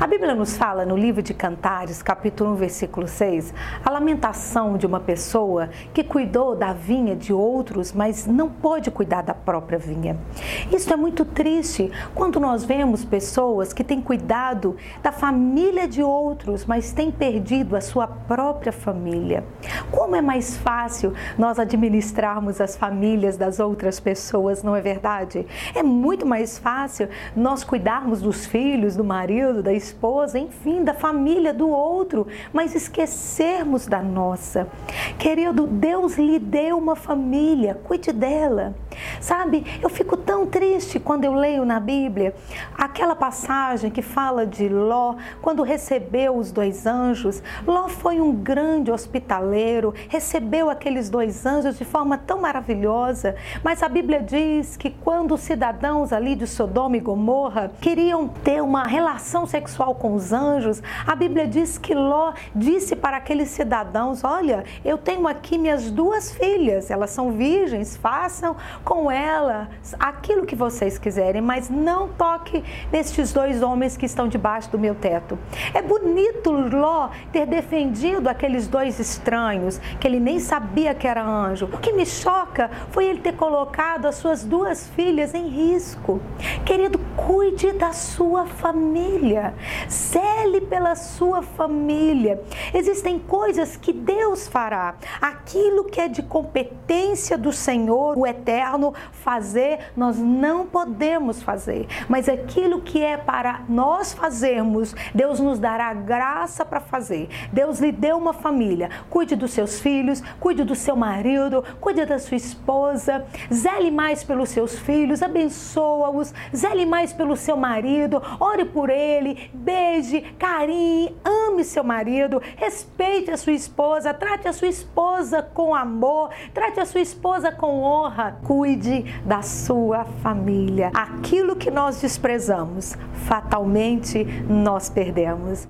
A Bíblia nos fala no livro de Cantares, capítulo 1, versículo 6, a lamentação de uma pessoa que cuidou da vinha de outros, mas não pôde cuidar da própria vinha. Isso é muito triste quando nós vemos pessoas que têm cuidado da família de outros, mas têm perdido a sua própria família. Como é mais fácil nós administrarmos as famílias das outras pessoas, não é verdade? É muito mais fácil nós cuidarmos dos filhos, do marido, da esposa, enfim, da família do outro, mas esquecermos da nossa. Querido, Deus lhe deu uma família, cuide dela. Sabe, eu fico tão triste quando eu leio na Bíblia aquela passagem que fala de Ló, quando recebeu os dois anjos. Ló foi um grande hospitaleiro, recebeu aqueles dois anjos de forma tão maravilhosa, mas a Bíblia diz que quando os cidadãos ali de Sodoma e Gomorra queriam ter uma relação sexual com os anjos, a Bíblia diz que Ló disse para aqueles cidadãos: Olha, eu tenho aqui minhas duas filhas, elas são virgens, façam com elas aquilo que vocês quiserem, mas não toque nestes dois homens que estão debaixo do meu teto. É bonito Ló ter defendido aqueles dois estranhos, que ele nem sabia que era anjo. O que me choca foi ele ter colocado as suas duas filhas em risco. Querido, cuide da sua família, zele pela sua família. Existem coisas que Deus fará, aquilo que é de competência do Senhor, o eterno, fazer, nós não podemos fazer, mas aquilo que é para nós fazermos, Deus nos dará graça para fazer. Deus lhe deu uma família, cuide dos seus filhos, cuide do seu marido, cuide da sua esposa, zele mais pelos seus filhos, abençoa-os, zele mais pelo seu marido, ore por ele, beije, carinhe, ame seu marido, respeite a sua esposa, trate a sua esposa com amor, trate a sua esposa com honra, cuide da sua família. Aquilo que nós desprezamos, fatalmente nós perdemos.